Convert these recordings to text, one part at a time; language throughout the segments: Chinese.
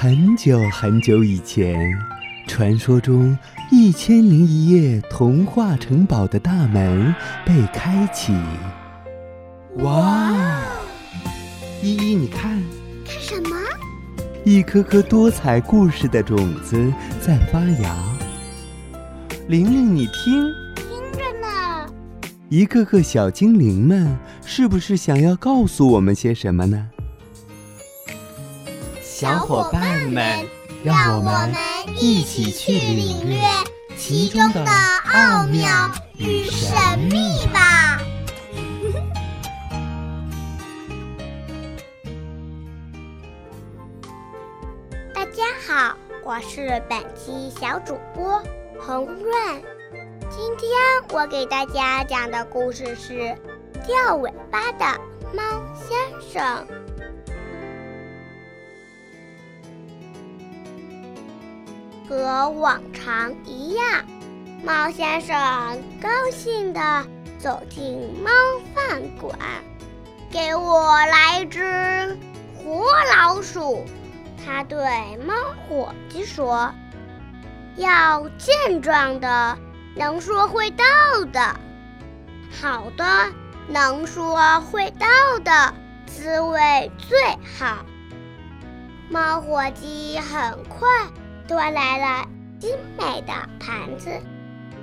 很久很久以前，传说中《一千零一夜》童话城堡的大门被开启。哇！依依，你看，看什么？一颗颗多彩故事的种子在发芽。玲玲，你听，听着呢。一个个小精灵们，是不是想要告诉我们些什么呢？小伙伴们，让我们一起去领略其中的奥妙与神秘吧！大家好，我是本期小主播红润。今天我给大家讲的故事是《掉尾巴的猫先生》。和往常一样，猫先生高兴地走进猫饭馆，给我来只活老鼠。他对猫伙计说：“要健壮的，能说会道的。好的，能说会道的滋味最好。”猫伙计很快。端来了精美的盘子，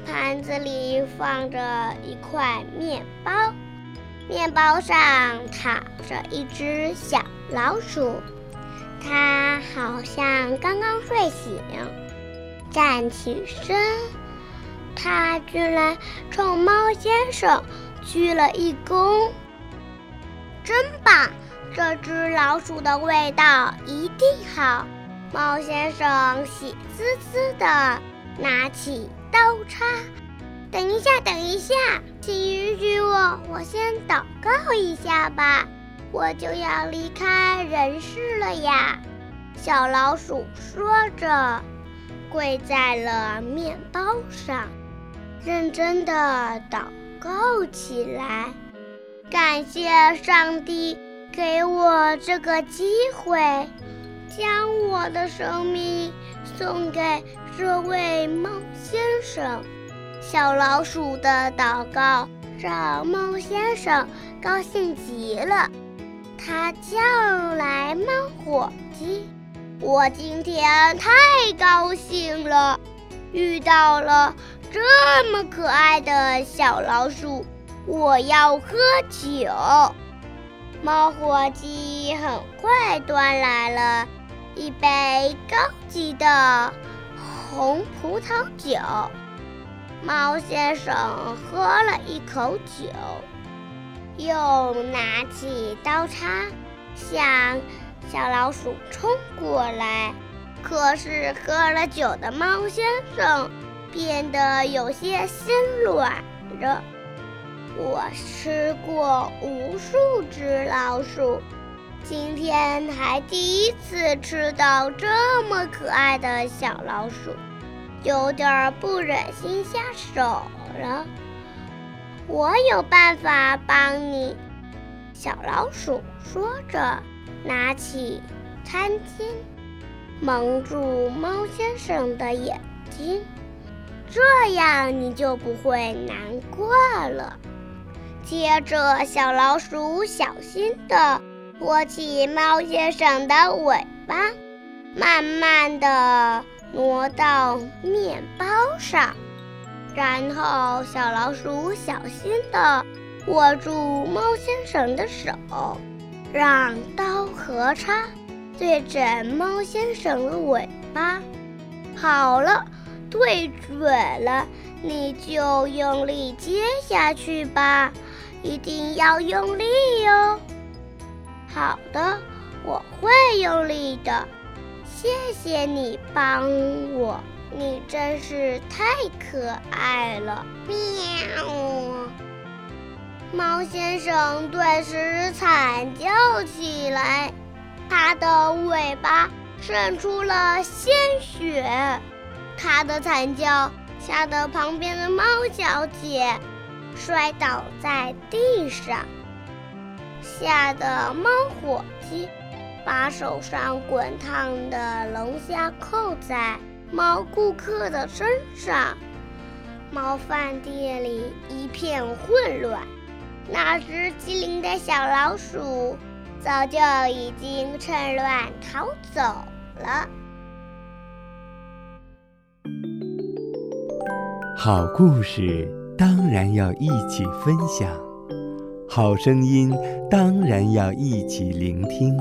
盘子里放着一块面包，面包上躺着一只小老鼠，它好像刚刚睡醒，站起身，它居然冲猫先生鞠了一躬，真棒！这只老鼠的味道一定好。猫先生喜滋滋地拿起刀叉，等一下，等一下，请允许我，我先祷告一下吧，我就要离开人世了呀。小老鼠说着，跪在了面包上，认真地祷告起来，感谢上帝给我这个机会。将我的生命送给这位猫先生。小老鼠的祷告让猫先生高兴极了。他叫来猫伙计：“我今天太高兴了，遇到了这么可爱的小老鼠，我要喝酒。”猫伙计很快端来了。一杯高级的红葡萄酒，猫先生喝了一口酒，又拿起刀叉向小老鼠冲过来。可是喝了酒的猫先生变得有些心软了。我吃过无数只老鼠。今天还第一次吃到这么可爱的小老鼠，有点不忍心下手了。我有办法帮你，小老鼠说着，拿起餐巾蒙住猫先生的眼睛，这样你就不会难过了。接着，小老鼠小心的。托起猫先生的尾巴，慢慢地挪到面包上，然后小老鼠小心地握住猫先生的手，让刀和叉对准猫先生的尾巴。好了，对准了，你就用力接下去吧，一定要用力哟。好的，我会用力的。谢谢你帮我，你真是太可爱了。喵！猫先生顿时惨叫起来，他的尾巴渗出了鲜血。他的惨叫吓得旁边的猫小姐摔倒在地上。吓得猫伙计把手上滚烫的龙虾扣在猫顾客的身上。猫饭店里一片混乱，那只机灵的小老鼠早就已经趁乱逃走了。好故事当然要一起分享，好声音当然要一起聆听。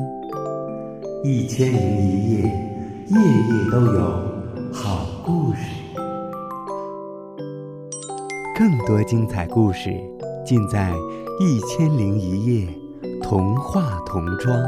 一千零一夜，夜夜都有好故事。更多精彩故事，尽在《一千零一夜》童话童装。